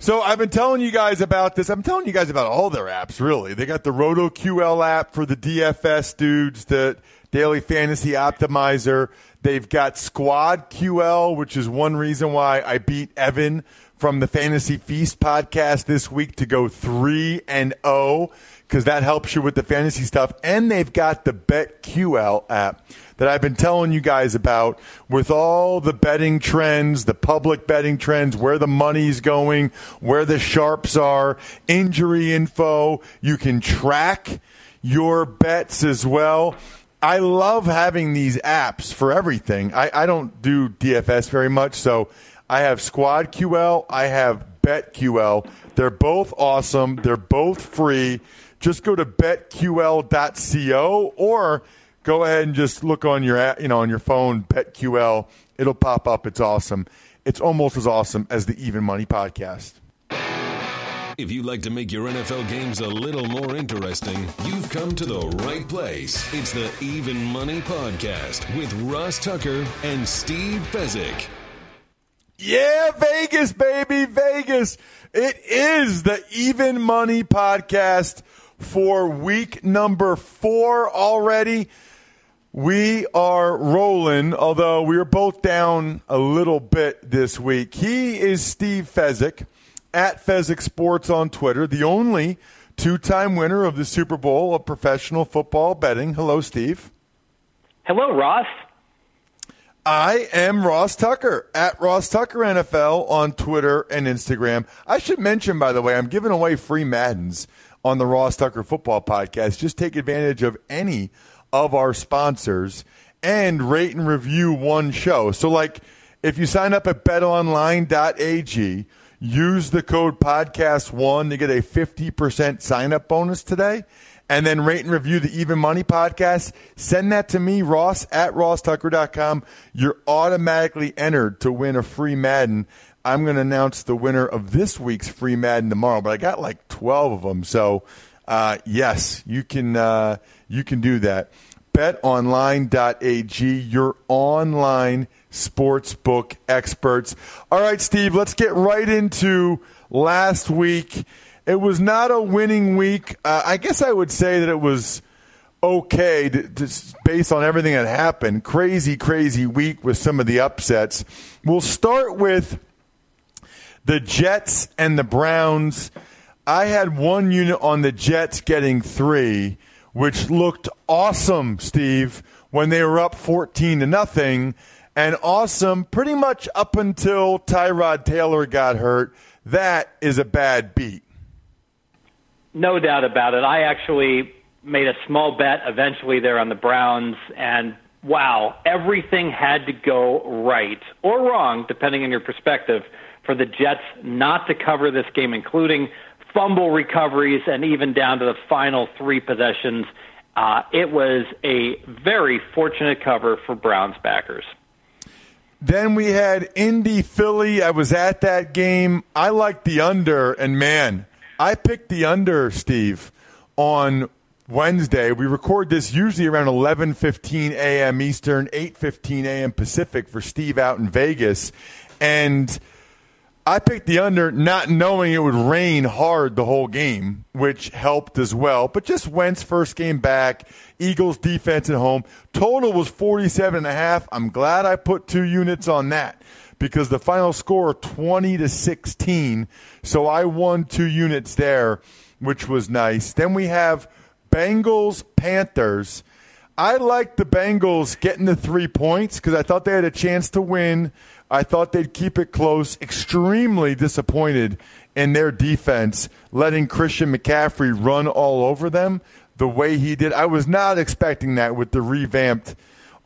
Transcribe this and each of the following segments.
So I've been telling you guys about this. I'm telling you guys about all their apps, really. They got the RotoQL app for the DFS dudes, the Daily Fantasy Optimizer. They've got Squad QL, which is one reason why I beat Evan from the Fantasy Feast podcast this week to go 3 and 0 because that helps you with the fantasy stuff. And they've got the BetQL app that I've been telling you guys about with all the betting trends, the public betting trends, where the money's going, where the sharps are, injury info. You can track your bets as well. I love having these apps for everything. I, I don't do DFS very much, so I have Squad QL, I have BetQL. They're both awesome. They're both free just go to betql.co or go ahead and just look on your you know on your phone betql it'll pop up it's awesome it's almost as awesome as the even money podcast if you'd like to make your NFL games a little more interesting, you've come to the right place. It's the Even Money Podcast with Ross Tucker and Steve Fezzik. Yeah, Vegas, baby, Vegas. It is the Even Money Podcast for week number four already. We are rolling, although we are both down a little bit this week. He is Steve Fezzik at Fezzik Sports on Twitter, the only two time winner of the Super Bowl of professional football betting. Hello, Steve. Hello, Ross. I am Ross Tucker at Ross Tucker NFL on Twitter and Instagram. I should mention, by the way, I'm giving away free Maddens on the Ross Tucker Football Podcast. Just take advantage of any of our sponsors and rate and review one show. So, like, if you sign up at betonline.ag, use the code podcast1 to get a 50% sign up bonus today. And then rate and review the Even Money podcast. Send that to me, Ross at rosstucker.com. You're automatically entered to win a free Madden. I'm going to announce the winner of this week's free Madden tomorrow, but I got like 12 of them. So, uh, yes, you can uh, you can do that. BetOnline.ag, your online sportsbook experts. All right, Steve, let's get right into last week. It was not a winning week. Uh, I guess I would say that it was okay to, to, based on everything that happened. Crazy, crazy week with some of the upsets. We'll start with the Jets and the Browns. I had one unit on the Jets getting three, which looked awesome, Steve, when they were up 14 to nothing, and awesome pretty much up until Tyrod Taylor got hurt. That is a bad beat. No doubt about it. I actually made a small bet eventually there on the Browns, and wow, everything had to go right or wrong, depending on your perspective for the Jets not to cover this game, including fumble recoveries and even down to the final three possessions. Uh, it was a very fortunate cover for Browns backers. Then we had Indy Philly. I was at that game. I liked the under, and man, I picked the under, Steve, on Wednesday. We record this usually around 11:15 a.m. Eastern, 8:15 a.m. Pacific for Steve out in Vegas, and I picked the under not knowing it would rain hard the whole game, which helped as well. But just Wentz first game back, Eagles defense at home. Total was 47 and a half. I'm glad I put two units on that because the final score 20 to 16. So I won two units there, which was nice. Then we have Bengals Panthers. I like the Bengals getting the three points because I thought they had a chance to win. I thought they'd keep it close. Extremely disappointed in their defense, letting Christian McCaffrey run all over them the way he did. I was not expecting that with the revamped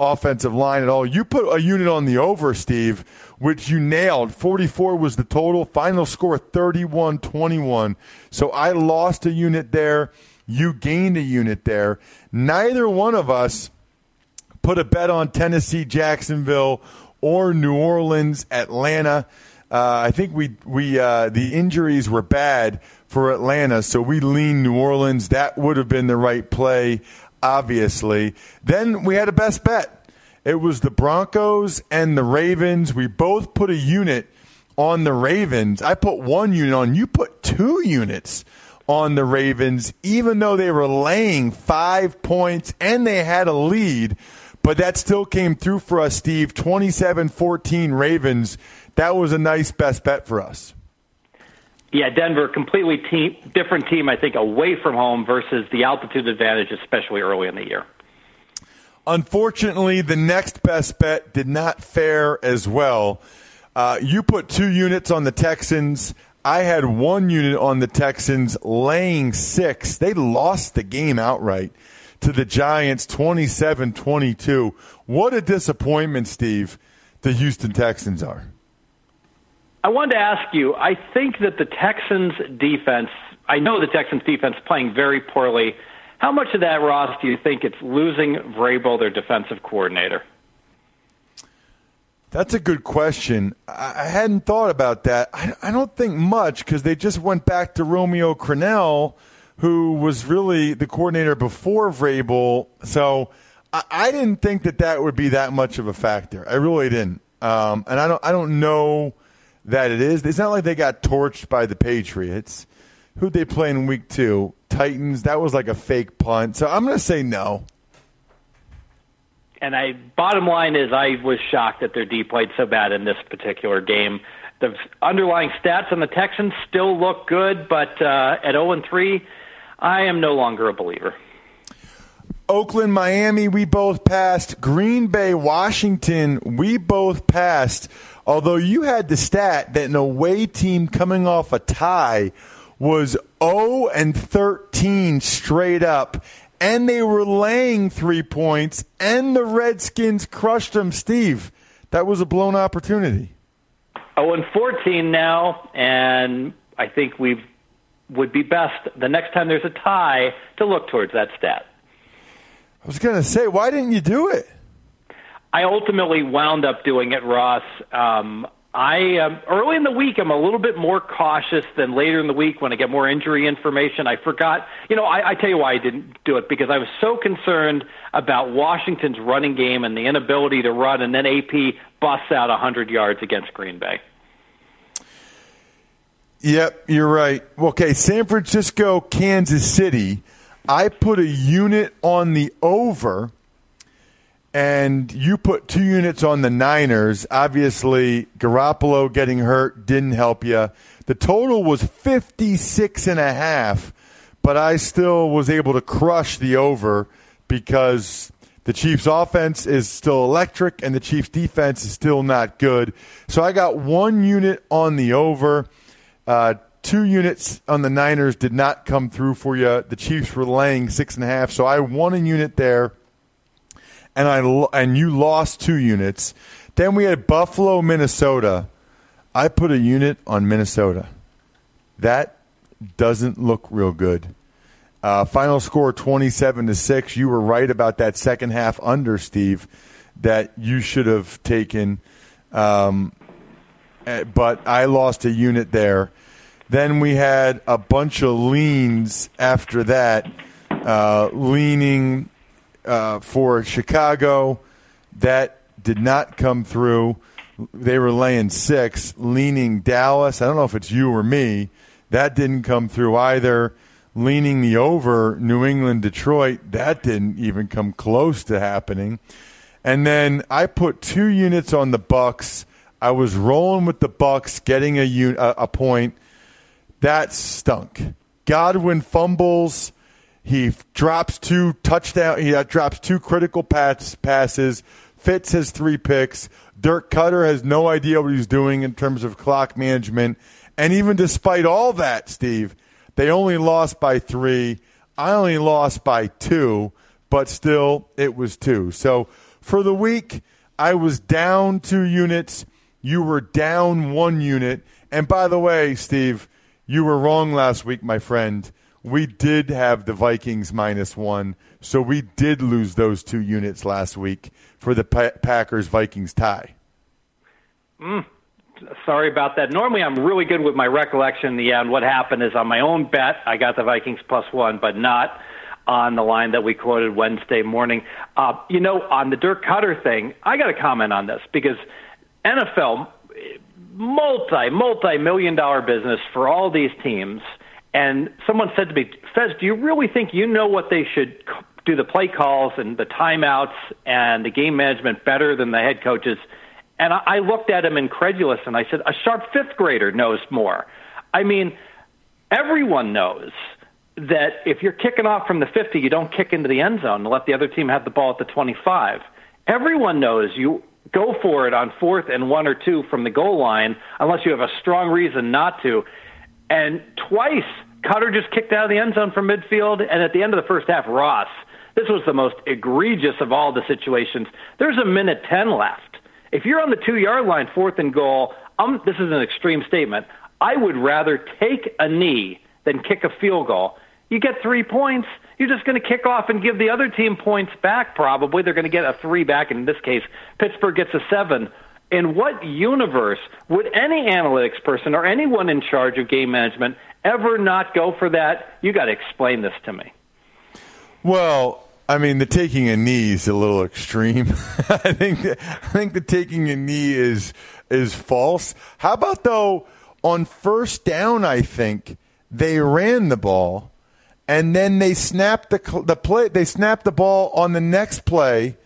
offensive line at all. You put a unit on the over, Steve, which you nailed. 44 was the total. Final score 31 21. So I lost a unit there. You gained a unit there. Neither one of us put a bet on Tennessee, Jacksonville, or New Orleans, Atlanta. Uh, I think we we uh, the injuries were bad for Atlanta, so we leaned New Orleans. That would have been the right play, obviously. Then we had a best bet. It was the Broncos and the Ravens. We both put a unit on the Ravens. I put one unit on. You put two units on the Ravens, even though they were laying five points and they had a lead. But that still came through for us, Steve. 27 14 Ravens. That was a nice best bet for us. Yeah, Denver, completely team, different team, I think, away from home versus the altitude advantage, especially early in the year. Unfortunately, the next best bet did not fare as well. Uh, you put two units on the Texans. I had one unit on the Texans laying six. They lost the game outright to the Giants 27 22. What a disappointment, Steve, the Houston Texans are. I wanted to ask you I think that the Texans defense, I know the Texans defense playing very poorly. How much of that, Ross, do you think it's losing Vrabel, their defensive coordinator? That's a good question. I hadn't thought about that. I don't think much because they just went back to Romeo Crennel who was really the coordinator before Vrabel. So I, I didn't think that that would be that much of a factor. I really didn't. Um, and I don't, I don't know that it is. It's not like they got torched by the Patriots. Who'd they play in week two? Titans. That was like a fake punt. So I'm going to say no. And I, bottom line is, I was shocked that their D played so bad in this particular game. The underlying stats on the Texans still look good, but uh, at 0 and 3, I am no longer a believer. Oakland, Miami, we both passed. Green Bay, Washington, we both passed. Although you had the stat that an away team coming off a tie was 0 and 13 straight up, and they were laying three points, and the Redskins crushed them. Steve, that was a blown opportunity. 0 and 14 now, and I think we've would be best the next time there's a tie to look towards that stat. I was going to say, why didn't you do it? I ultimately wound up doing it, Ross. Um, I um, early in the week I'm a little bit more cautious than later in the week when I get more injury information. I forgot, you know, I, I tell you why I didn't do it because I was so concerned about Washington's running game and the inability to run, and then AP busts out 100 yards against Green Bay. Yep, you're right. Okay, San Francisco, Kansas City. I put a unit on the over, and you put two units on the Niners. Obviously, Garoppolo getting hurt didn't help you. The total was 56 and a half, but I still was able to crush the over because the Chiefs' offense is still electric and the Chiefs' defense is still not good. So I got one unit on the over. Uh, two units on the Niners did not come through for you. The Chiefs were laying six and a half, so I won a unit there, and I and you lost two units. Then we had Buffalo, Minnesota. I put a unit on Minnesota. That doesn't look real good. Uh, final score twenty-seven to six. You were right about that second half under, Steve. That you should have taken. Um, but I lost a unit there. Then we had a bunch of leans after that, uh, leaning uh, for Chicago. That did not come through. they were laying six, leaning Dallas. I don't know if it's you or me. That didn't come through either. Leaning the over, New England, Detroit. That didn't even come close to happening. And then I put two units on the Bucks. I was rolling with the Bucks, getting a, un- a, a point. That stunk. Godwin fumbles. He drops two touchdown. He uh, drops two critical pass, passes. Fitz has three picks. Dirk Koetter has no idea what he's doing in terms of clock management. And even despite all that, Steve, they only lost by three. I only lost by two, but still, it was two. So for the week, I was down two units. You were down one unit. And by the way, Steve, you were wrong last week, my friend. We did have the Vikings minus one, so we did lose those two units last week for the pa- Packers Vikings tie. Mm, sorry about that. Normally, I'm really good with my recollection. Yeah, and what happened is on my own bet, I got the Vikings plus one, but not on the line that we quoted Wednesday morning. Uh, you know, on the Dirk Koetter thing, I got to comment on this because NFL multi multi million dollar business for all these teams. And someone said to me, Fez, do you really think you know what they should do the play calls and the timeouts and the game management better than the head coaches? And I looked at him incredulous and I said, a sharp fifth grader knows more. I mean, everyone knows that if you're kicking off from the 50, you don't kick into the end zone and let the other team have the ball at the 25. Everyone knows you go for it on fourth and one or two from the goal line unless you have a strong reason not to. And twice, Koetter just kicked out of the end zone from midfield. And at the end of the first half, Ross, this was the most egregious of all the situations. There's a minute 10 left. If you're on the two yard line, fourth and goal, um, this is an extreme statement. I would rather take a knee than kick a field goal. You get three points. You're just going to kick off and give the other team points back, probably. They're going to get a three back. And in this case, Pittsburgh gets a seven. In what universe would any analytics person or anyone in charge of game management ever not go for that? You got to explain this to me. Well, I mean, the taking a knee is a little extreme. I think I think the taking a knee is is false. How about though on first down? I think they ran the ball, and then they snapped the the play. They snapped the ball on the next play.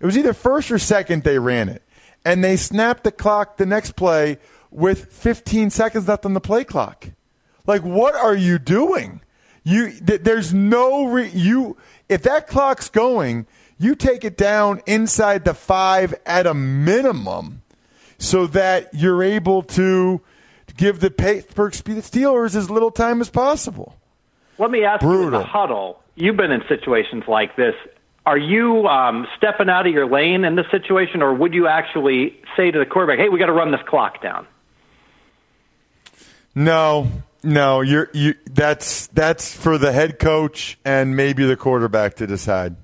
It was either first or second they ran it, and they snapped the clock the next play with 15 seconds left on the play clock. Like, what are you doing? You th- there's no re- you if that clock's going, you take it down inside the five at a minimum, so that you're able to give the Pittsburgh Steelers as little time as possible. Let me ask Brutal. you, in the huddle, you've been in situations like this. Are you um, stepping out of your lane in this situation, or would you actually say to the quarterback, "Hey, we got to run this clock down"? No, no, you're you. That's that's for the head coach and maybe the quarterback to decide.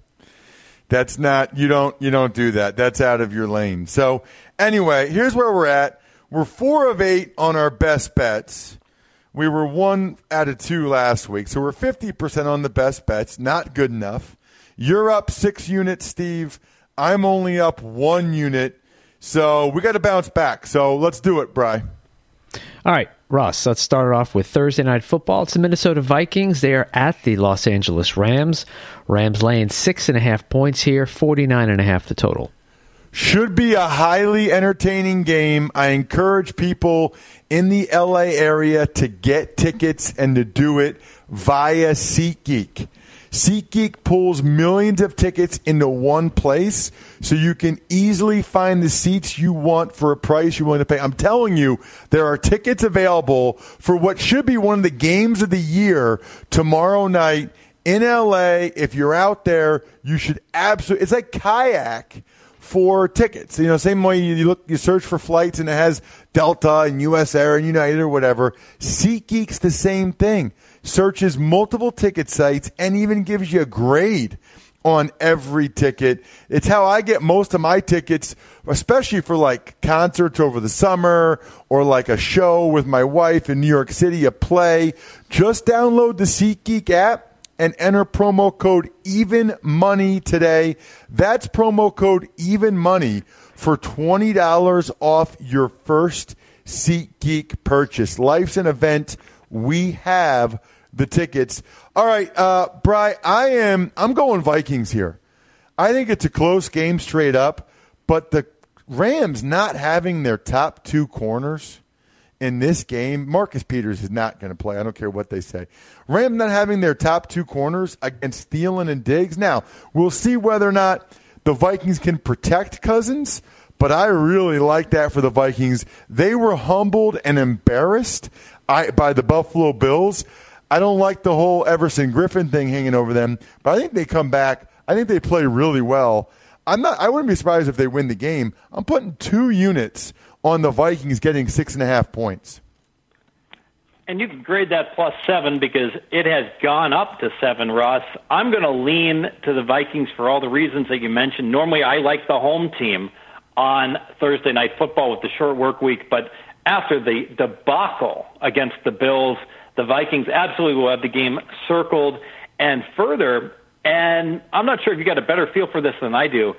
That's not you don't you don't do that. That's out of your lane. So anyway, here's where we're at. We're four of eight on our best bets. We were one out of two last week, so we're fifty percent on the best bets. Not good enough. You're up six units, Steve. I'm only up one unit. So we got to bounce back. So let's do it, Bry. All right, Ross, let's start off with Thursday Night Football. It's the Minnesota Vikings. They are at the Los Angeles Rams. Rams laying six and a half points here, 49 and a half the total. Should be a highly entertaining game. I encourage people in the LA area to get tickets and to do it via SeatGeek. SeatGeek pulls millions of tickets into one place so you can easily find the seats you want for a price you want to pay. I'm telling you, there are tickets available for what should be one of the games of the year tomorrow night in LA. If you're out there, you should absolutely, it's like kayak for tickets. You know, same way you look, you search for flights and it has Delta and US Air and United or whatever. SeatGeek's the same thing. Searches multiple ticket sites and even gives you a grade on every ticket. It's how I get most of my tickets, especially for like concerts over the summer or like a show with my wife in New York City, a play. Just download the SeatGeek app and enter promo code even money today. That's promo code even money for $20 off your first SeatGeek purchase. Life's an event. We have the tickets. All right, uh, Bry, I am I'm going Vikings here. I think it's a close game straight up, but the Rams not having their top two corners in this game, Marcus Peters is not going to play. I don't care what they say. Ram not having their top two corners against Thielen and Diggs. Now, we'll see whether or not the Vikings can protect Cousins, but I really like that for the Vikings. They were humbled and embarrassed by the Buffalo Bills. I don't like the whole Everson Griffen thing hanging over them, but I think they come back. I think they play really well. I'm not. I wouldn't be surprised if they win the game. I'm putting two units on the Vikings getting six and a half points. And you can grade that plus seven because it has gone up to seven, Ross. I'm going to lean to the Vikings for all the reasons that you mentioned. Normally, I like the home team on Thursday night football with the short work week, but after the debacle against the Bills, the Vikings absolutely will have the game circled and further. And I'm not sure if you got a better feel for this than I do.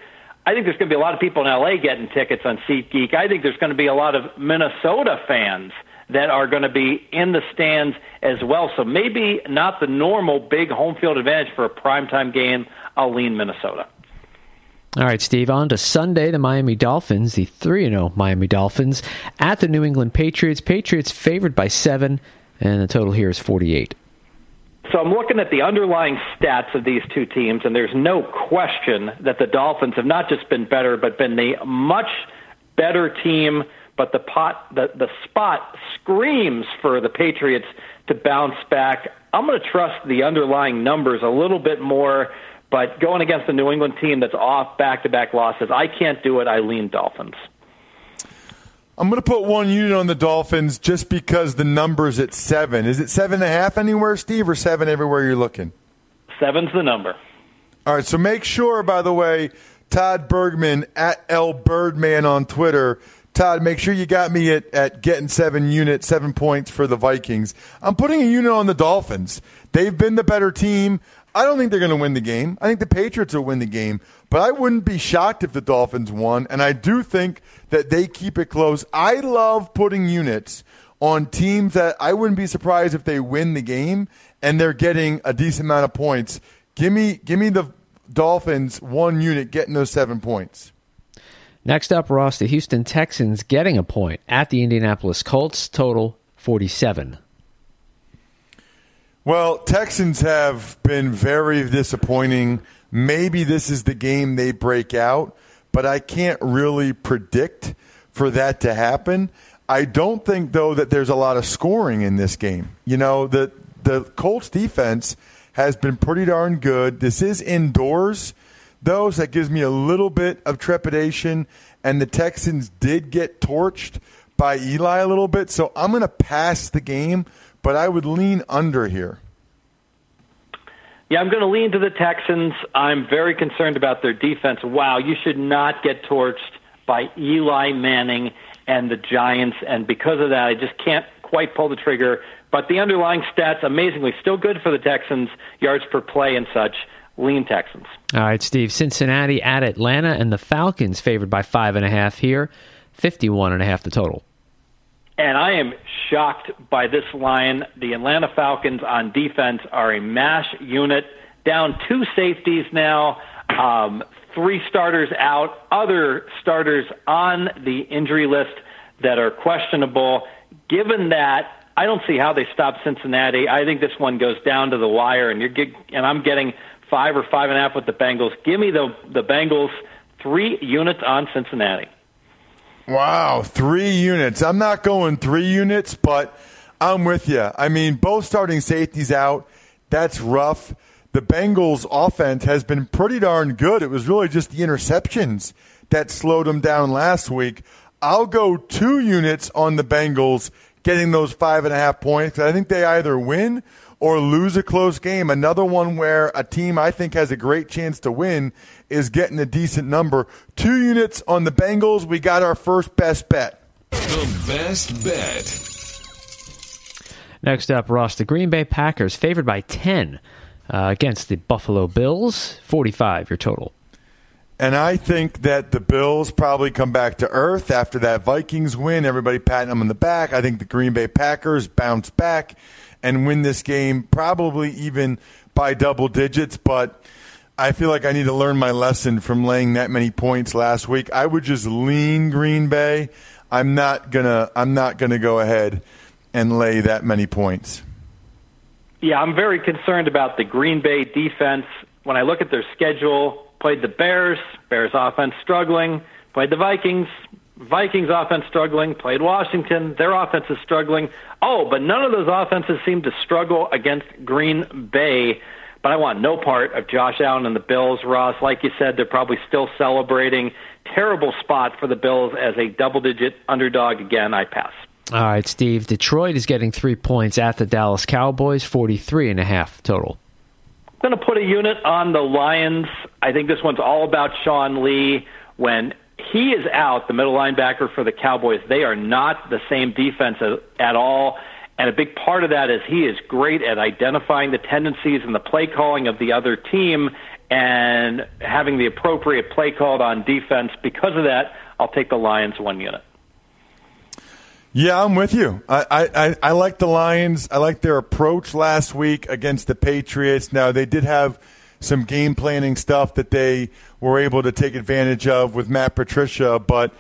I think there's going to be a lot of people in LA getting tickets on SeatGeek. I think there's going to be a lot of Minnesota fans that are going to be in the stands as well. So maybe not the normal big home field advantage for a primetime game. I'll lean Minnesota. All right, Steve, on to Sunday. The Miami Dolphins, the 3 0 Miami Dolphins, at the New England Patriots. Patriots favored by seven, and the total here is 48. So I'm looking at the underlying stats of these two teams, and there's no question that the Dolphins have not just been better, but been the much better team. But the pot, the, the spot screams for the Patriots to bounce back. I'm going to trust the underlying numbers a little bit more. But going against the New England team that's off back to back losses, I can't do it. I lean Dolphins. I'm going to put one unit on the Dolphins just because the number's at seven. Is it seven and a half anywhere, Steve, or seven everywhere you're looking? Seven's the number. All right, so make sure, by the way, Todd Bergman at L Birdman on Twitter. Todd, make sure you got me at, at getting seven units, seven points for the Vikings. I'm putting a unit on the Dolphins. They've been the better team. I don't think they're going to win the game. I think the Patriots will win the game, but I wouldn't be shocked if the Dolphins won. And I do think that they keep it close. I love putting units on teams that I wouldn't be surprised if they win the game and they're getting a decent amount of points. Give me, give me the Dolphins one unit getting those seven points. Next up, Ross, the Houston Texans getting a point at the Indianapolis Colts, total 47. Well, Texans have been very disappointing. Maybe this is the game they break out, but I can't really predict for that to happen. I don't think though that there's a lot of scoring in this game. You know, the the Colts defense has been pretty darn good. This is indoors though, so that gives me a little bit of trepidation and the Texans did get torched by Eli a little bit, so I'm going to pass the game but I would lean under here. Yeah, I'm going to lean to the Texans. I'm very concerned about their defense. Wow, you should not get torched by Eli Manning and the Giants, and because of that, I just can't quite pull the trigger. But the underlying stats, amazingly, still good for the Texans, yards per play and such. Lean Texans. All right, Steve. Cincinnati at Atlanta, and the Falcons favored by five and a half here, fifty-one and a half the total. And I am shocked by this line. The Atlanta Falcons on defense are a mash unit, down two safeties now, um, three starters out, other starters on the injury list that are questionable. Given that, I don't see how they stop Cincinnati. I think this one goes down to the wire, and you're get, and I'm getting five or five and a half with the Bengals. Give me the the Bengals three units on Cincinnati. Wow, three units. I'm not going three units, but I'm with you. I mean, both starting safeties out. That's rough. The Bengals' offense has been pretty darn good. It was really just the interceptions that slowed them down last week. I'll go two units on the Bengals getting those five and a half points. I think they either win or lose a close game. Another one where a team I think has a great chance to win is getting a decent number. Two units on the Bengals. We got our first best bet. The best bet. Next up, Ross, the Green Bay Packers favored by 10 uh, against the Buffalo Bills. 45 your total. And I think that the Bills probably come back to earth after that Vikings win. Everybody patting them on the back. I think the Green Bay Packers bounce back and win this game, probably even by double digits. But I feel like I need to learn my lesson from laying that many points last week. I would just lean Green Bay. I'm not gonna. I'm not gonna go ahead and lay that many points. Yeah, I'm very concerned about the Green Bay defense. When I look at their schedule, played the Bears, Bears offense struggling, played the Vikings, Vikings offense struggling, played Washington, their offense is struggling. Oh, but none of those offenses seem to struggle against Green Bay. But I want no part of Josh Allen and the Bills, Ross. Like you said, they're probably still celebrating. Terrible spot for the Bills as a double digit underdog. Again, I pass. All right, Steve. Detroit is getting three points at the Dallas Cowboys, 43 and a half total. I'm going to put a unit on the Lions. I think this one's all about Sean Lee. When he is out, the middle linebacker for the Cowboys, they are not the same defense at all. And a big part of that is he is great at identifying the tendencies and the play calling of the other team and having the appropriate play called on defense. Because of that, I'll take the Lions one unit. Yeah, I'm with you. I, I, I like the Lions. I like their approach last week against the Patriots. Now, they did have some game planning stuff that they were able to take advantage of with Matt Patricia, but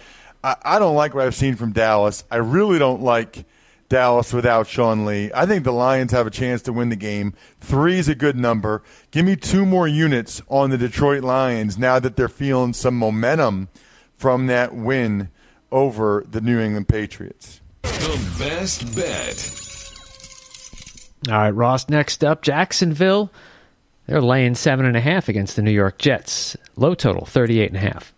I, I don't like what I've seen from Dallas. I really don't like Dallas without Sean Lee. I think the Lions have a chance to win the game. Three is a good number. Give me two more units on the Detroit Lions now that they're feeling some momentum from that win over the New England Patriots. The best bet. All right, Ross. Next up, Jacksonville. They're laying seven and a half against the New York Jets. Low total, thirty-eight and a half.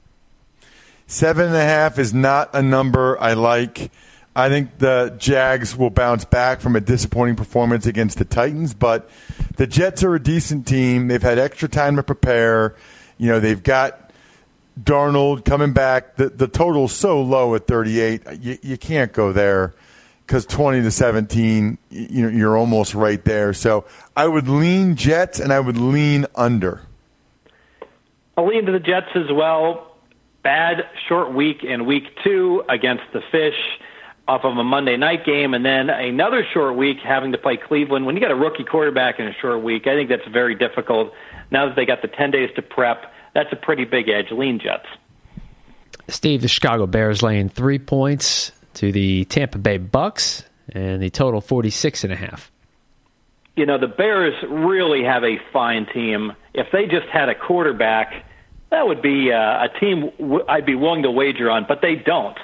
Seven and a half is not a number I like. I think the Jags will bounce back from a disappointing performance against the Titans, but the Jets are a decent team. They've had extra time to prepare. You know, they've got Darnold coming back. The the total's so low at 38. You, you can't go there because 20 to 17, you know, you're almost right there. So I would lean Jets and I would lean under. I'll lean to the Jets as well. Bad short week in week two against the Fish off of a Monday night game, and then another short week having to play Cleveland. When you got a rookie quarterback in a short week, I think that's very difficult. Now that they got the 10 days to prep, that's a pretty big edge. Lean Jets. Steve, the Chicago Bears laying three points to the Tampa Bay Bucks, and the total forty six and a half. You know the Bears really have a fine team. If they just had a quarterback, that would be uh, a team w- I'd be willing to wager on. But they don't.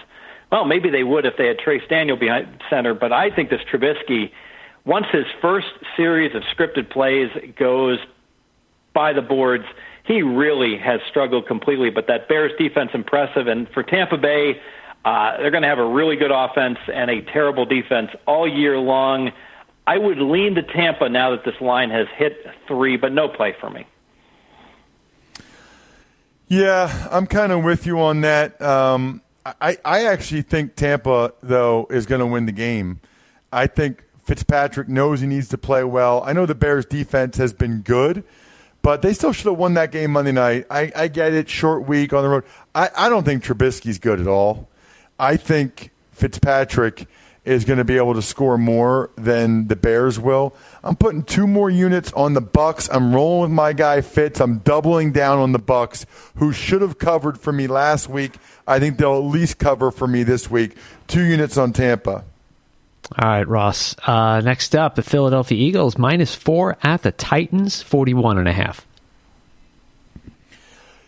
Well, maybe they would if they had Chase Daniel behind center. But I think this Trubisky, once his first series of scripted plays goes by the boards he really has struggled completely. But that Bears defense impressive, and for Tampa Bay, uh, they're going to have a really good offense and a terrible defense all year long. I would lean to Tampa now that this line has hit three, but no play for me. Yeah, I'm kind of with you on that. Um, I, I actually think Tampa, though, is going to win the game. I think Fitzpatrick knows he needs to play well. I know the Bears' defense has been good, but they still should have won that game Monday night. I, I get it, short week on the road. I, I don't think Trubisky's good at all. I think Fitzpatrick is going to be able to score more than the Bears will. I'm putting two more units on the Bucks. I'm rolling with my guy Fitz. I'm doubling down on the Bucks, who should have covered for me last week. I think they'll at least cover for me this week. Two units on Tampa. All right, Ross. Uh, next up, the Philadelphia Eagles minus four at the Titans, 41 and a half.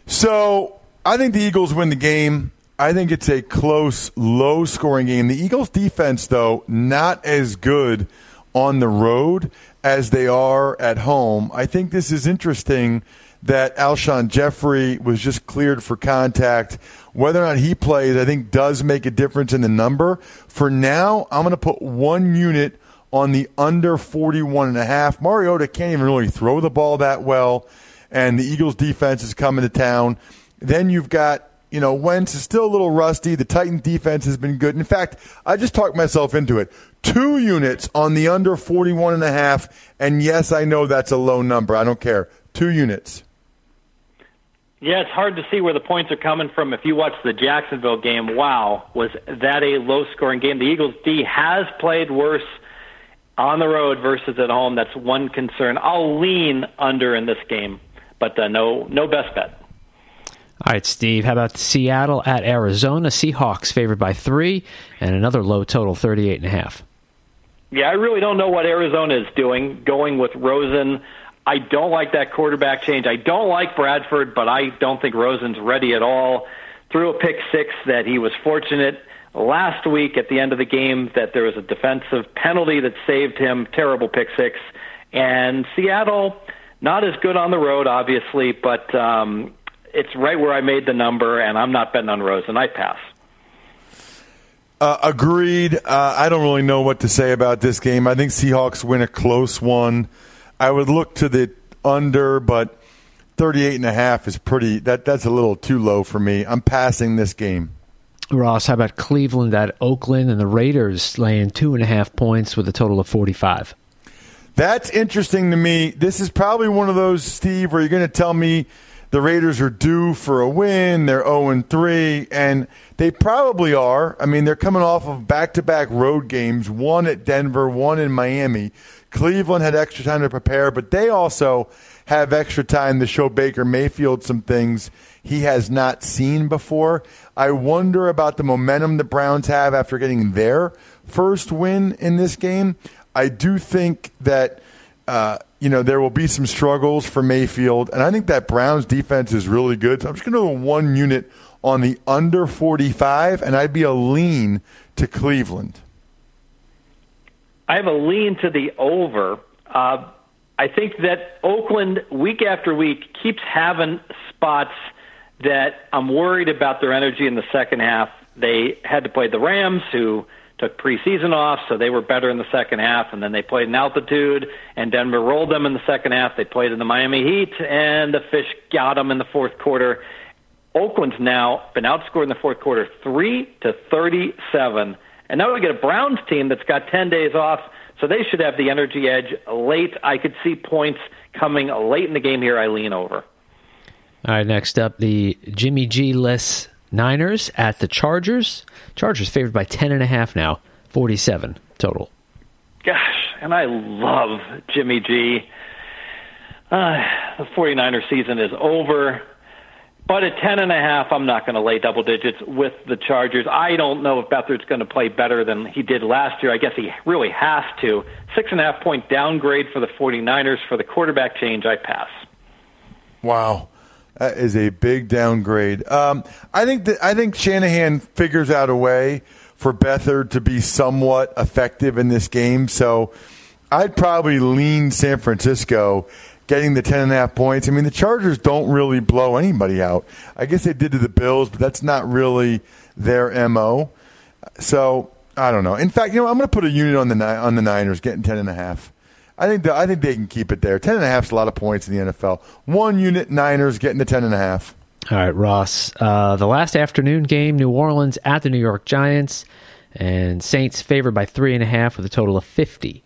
So I think the Eagles win the game. I think it's a close, low scoring game. The Eagles defense, though, not as good on the road as they are at home. I think this is interesting that Alshon Jeffery was just cleared for contact. Whether or not he plays, I think does make a difference in the number. For now, I'm going to put one unit on the under 41 and a half. Mariota can't even really throw the ball that well, and the Eagles defense is coming to town. Then you've got you know, Wentz is still a little rusty. The Titans defense has been good. In fact, I just talked myself into it. Two units on the under 41 and a half. And yes, I know that's a low number. I don't care. Two units. Yeah, it's hard to see where the points are coming from. If you watch the Jacksonville game, wow, was that a low scoring game? The Eagles D has played worse on the road versus at home. That's one concern. I'll lean under in this game, but uh, no, no best bet. All right, Steve. How about Seattle at Arizona? Seahawks favored by three, and another low total, thirty-eight and a half. Yeah, I really don't know what Arizona is doing. Going with Rosen I don't like that quarterback change. I don't like Bradford, but I don't think Rosen's ready at all. Threw a pick six that he was fortunate last week at the end of the game that there was a defensive penalty that saved him. Terrible pick six. And Seattle, not as good on the road, obviously, but um, it's right where I made the number, and I'm not betting on Rosen. I pass. Uh, agreed. Uh, I don't really know what to say about this game. I think Seahawks win a close one. I would look to the under, but 38 and a half is pretty that that's a little too low for me. I'm passing this game. Ross, how about Cleveland at Oakland and the Raiders laying two and a half points with a total of 45? That's interesting to me. This is probably one of those, Steve, where you're going to tell me the Raiders are due for a win. They're 0 and 3, and they probably are. I mean, they're coming off of back to back road games, one at Denver, one in Miami. Cleveland had extra time to prepare, but they also have extra time to show Baker Mayfield some things he has not seen before. I wonder about the momentum the Browns have after getting their first win in this game. I do think that you know there will be some struggles for Mayfield, and I think that Browns defense is really good. So I'm just going to go one unit on the under 45, and I'd be a lean to Cleveland. I have a lean to the over. Uh, I think that Oakland, week after week, keeps having spots that I'm worried about their energy in the second half. They had to play the Rams, who took preseason off, so they were better in the second half, and then they played in altitude, and Denver rolled them in the second half. They played in the Miami Heat, and the Fish got them in the fourth quarter. Oakland's now been outscored in the fourth quarter, three to thirty-seven and now we get a Browns team that's got 10 days off, so they should have the energy edge late. I could see points coming late in the game here. I lean over. All right, next up, the Jimmy G less Niners at the Chargers. Chargers favored by 10.5 now, 47 total. Gosh, and I love Jimmy G. Uh, the 49er season is over. But at ten and a half, I'm not going to lay double digits with the Chargers. I don't know if Beathard's going to play better than he did last year. I guess he really has to. Six and a half point downgrade for the 49ers for the quarterback change. I pass. Wow. That is a big downgrade. Um, I think that I think Shanahan figures out a way for Beathard to be somewhat effective in this game. So I'd probably lean San Francisco getting the 10.5 points. I mean, the Chargers don't really blow anybody out. I guess they did to the Bills, but that's not really their MO. So, I don't know. In fact, you know, I'm going to put a unit on the on the Niners getting 10.5. I think the, I think they can keep it there. 10.5 is a lot of points in the NFL. One unit Niners getting the 10.5. All right, Ross. Uh, the last afternoon game, New Orleans at the New York Giants, and Saints favored by three and a half with a total of 50.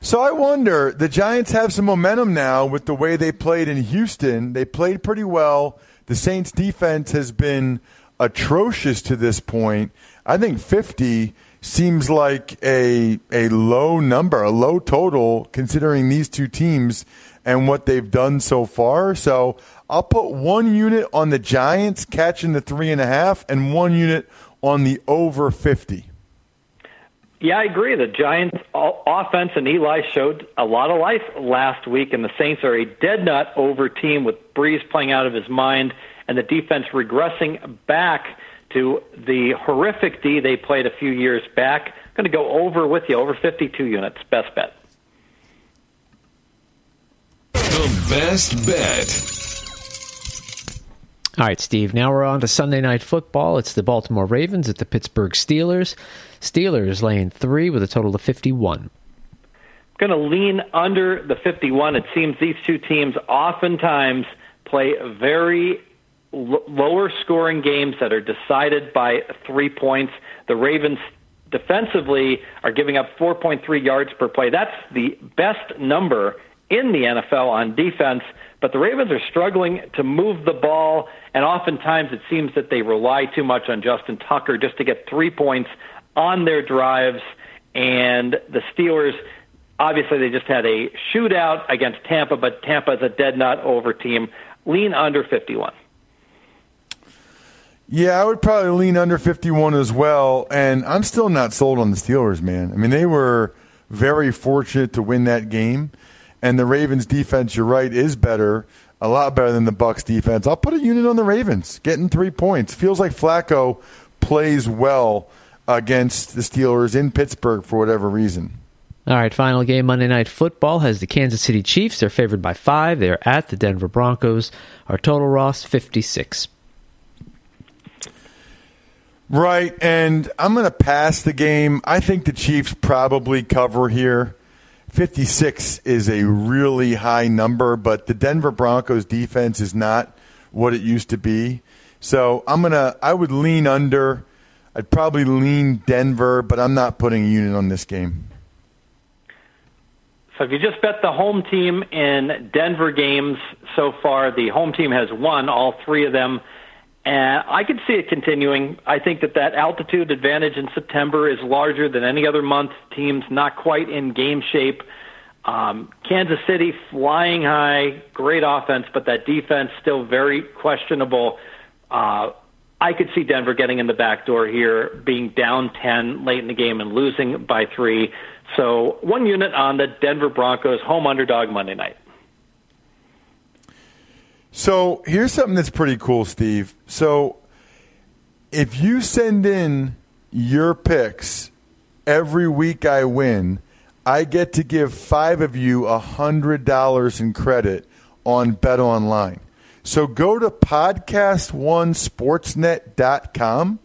So I wonder, the Giants have some momentum now with the way they played in Houston. They played pretty well. The Saints defense has been atrocious to this point. I think 50 seems like a a low number, a low total considering these two teams and what they've done so far. So I'll put one unit on the Giants catching the three and a half and one unit on the over 50. Yeah, I agree. The Giants' offense and Eli showed a lot of life last week, and the Saints are a dead nut over team with Brees playing out of his mind and the defense regressing back to the horrific D they played a few years back. I'm going to go over with you, over 52 units. Best bet. The best bet. All right, Steve. Now we're on to Sunday Night Football. It's the Baltimore Ravens at the Pittsburgh Steelers. Steelers laying three with a total of 51. Going to lean under the 51. It seems these two teams oftentimes play very l- lower scoring games that are decided by three points. The Ravens defensively are giving up 4.3 yards per play. That's the best number in the NFL on defense. But the Ravens are struggling to move the ball, and oftentimes it seems that they rely too much on Justin Tucker just to get three points on their drives. And the Steelers, obviously, they just had a shootout against Tampa, but Tampa is a dead nut over team. Lean under 51. Yeah, I would probably lean under 51 as well. And I'm still not sold on the Steelers, man. I mean, they were very fortunate to win that game. And the Ravens defense, you're right, is better, a lot better than the Bucs defense. I'll put a unit on the Ravens, getting three points. Feels like Flacco plays well against the Steelers in Pittsburgh for whatever reason. All right, final game Monday Night Football has the Kansas City Chiefs. They're favored by five. They're at the Denver Broncos. Our total, Ross, 56. Right, and I'm going to pass the game. I think the Chiefs probably cover here. 56 is a really high number, but the Denver Broncos defense is not what it used to be. So I'm going to, I would lean under. I'd probably lean Denver, but I'm not putting a unit on this game. So if you just bet the home team in Denver games so far, the home team has won all three of them. And I could see it continuing. I think that that altitude advantage in September is larger than any other month. Teams not quite in game shape. Um, Kansas City flying high, great offense, but that defense still very questionable. Uh, I could see Denver getting in the back door here, being down 10 late in the game and losing by three. So one unit on the Denver Broncos home underdog Monday night. So here's something that's pretty cool, Steve. So if you send in your picks every week, I win. I get to give five of you a hundred dollars in credit on Bet Online. So go to podcast1sportsnet.com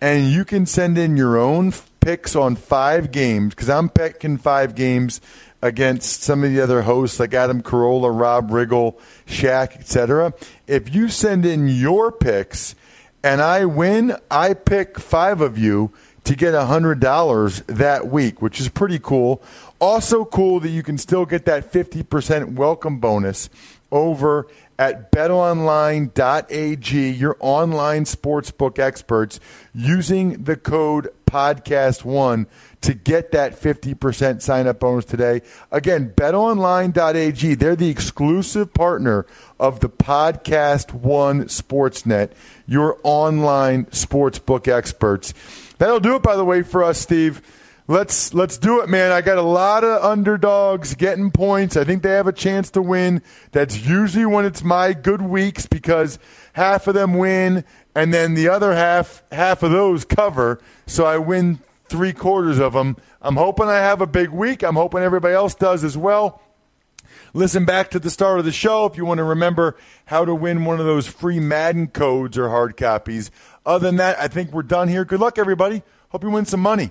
and you can send in your own picks on five games because I'm picking five games against some of the other hosts like Adam Carolla, Rob Riggle, Shaq, etc. If you send in your picks and I win, I pick five of you to get $100 that week, which is pretty cool. Also cool that you can still get that 50% welcome bonus over at betonline.ag, your online sportsbook experts, using the code podcast1 to get that 50% sign up bonus today. Again, betonline.ag, they're the exclusive partner of the Podcast One Sportsnet, your online sportsbook experts. That'll do it, by the way, for us, Steve. Let's let's do it, man. I got a lot of underdogs getting points. I think they have a chance to win. That's usually when it's my good weeks because half of them win and then the other half half of those cover. So I win three quarters of them. I'm hoping I have a big week. I'm hoping everybody else does as well. Listen back to the start of the show if you want to remember how to win one of those free Madden codes or hard copies. Other than that, I think we're done here. Good luck, everybody. Hope you win some money.